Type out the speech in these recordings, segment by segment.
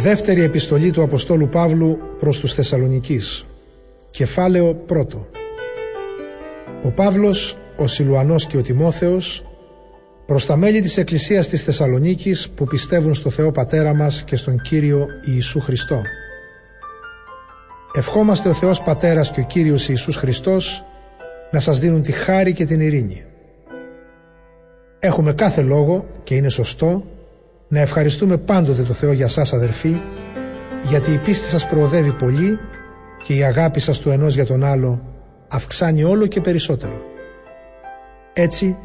Δεύτερη επιστολή του Αποστόλου Παύλου προς τους Θεσσαλονικείς Κεφάλαιο πρώτο Ο Παύλος, ο Σιλουανός και ο Τιμόθεος προς τα μέλη της Εκκλησίας της Θεσσαλονίκης που πιστεύουν στο Θεό Πατέρα μας και στον Κύριο Ιησού Χριστό. Ευχόμαστε ο Θεός Πατέρας και ο Κύριος Ιησούς Χριστός να σας δίνουν τη χάρη και την ειρήνη. Έχουμε κάθε λόγο και είναι σωστό να ευχαριστούμε πάντοτε το Θεό για σας αδερφοί γιατί η πίστη σας προοδεύει πολύ και η αγάπη σας του ενός για τον άλλο αυξάνει όλο και περισσότερο. Έτσι,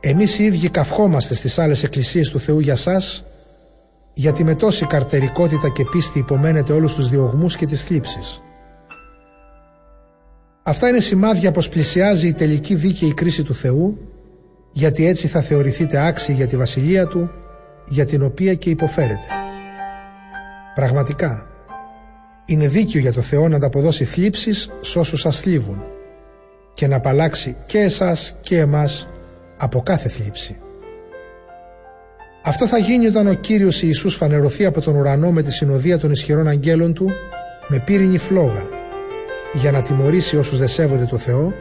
εμείς οι ίδιοι καυχόμαστε στις άλλες εκκλησίες του Θεού για σας γιατί με τόση καρτερικότητα και πίστη υπομένετε όλους τους διωγμούς και τις θλίψεις. Αυτά είναι σημάδια πως πλησιάζει η τελική δίκαιη κρίση του Θεού γιατί έτσι θα θεωρηθείτε άξιοι για τη Βασιλεία Του για την οποία και υποφέρετε. Πραγματικά, είναι δίκαιο για το Θεό να ανταποδώσει θλίψεις σε όσους σας θλίβουν και να απαλλάξει και εσάς και εμάς από κάθε θλίψη. Αυτό θα γίνει όταν ο Κύριος Ιησούς φανερωθεί από τον ουρανό με τη συνοδεία των ισχυρών αγγέλων Του με πύρινη φλόγα για να τιμωρήσει όσους δεν σέβονται το Θεό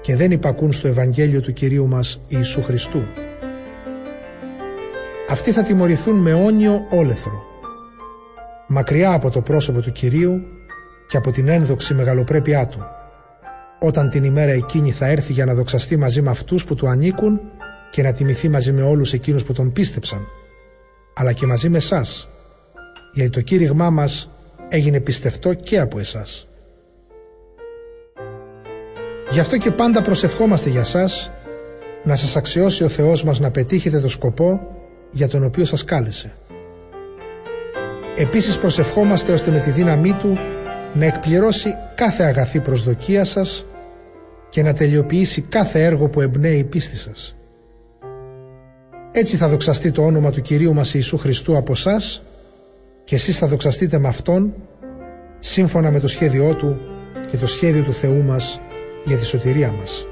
και δεν υπακούν στο Ευαγγέλιο του Κυρίου μας Ιησού Χριστού. Αυτοί θα τιμωρηθούν με όνιο όλεθρο. Μακριά από το πρόσωπο του Κυρίου και από την ένδοξη μεγαλοπρέπειά Του. Όταν την ημέρα εκείνη θα έρθει για να δοξαστεί μαζί με αυτούς που Του ανήκουν και να τιμηθεί μαζί με όλους εκείνους που Τον πίστεψαν, αλλά και μαζί με εσάς, γιατί το κήρυγμά μας έγινε πιστευτό και από εσάς. Γι' αυτό και πάντα προσευχόμαστε για σας να σας αξιώσει ο Θεός μας να πετύχετε το σκοπό για τον οποίο σας κάλεσε. Επίσης προσευχόμαστε ώστε με τη δύναμή Του να εκπληρώσει κάθε αγαθή προσδοκία σας και να τελειοποιήσει κάθε έργο που εμπνέει η πίστη σας. Έτσι θα δοξαστεί το όνομα του Κυρίου μας Ιησού Χριστού από εσά και εσείς θα δοξαστείτε με Αυτόν σύμφωνα με το σχέδιό Του και το σχέδιο του Θεού μας για τη σωτηρία μας.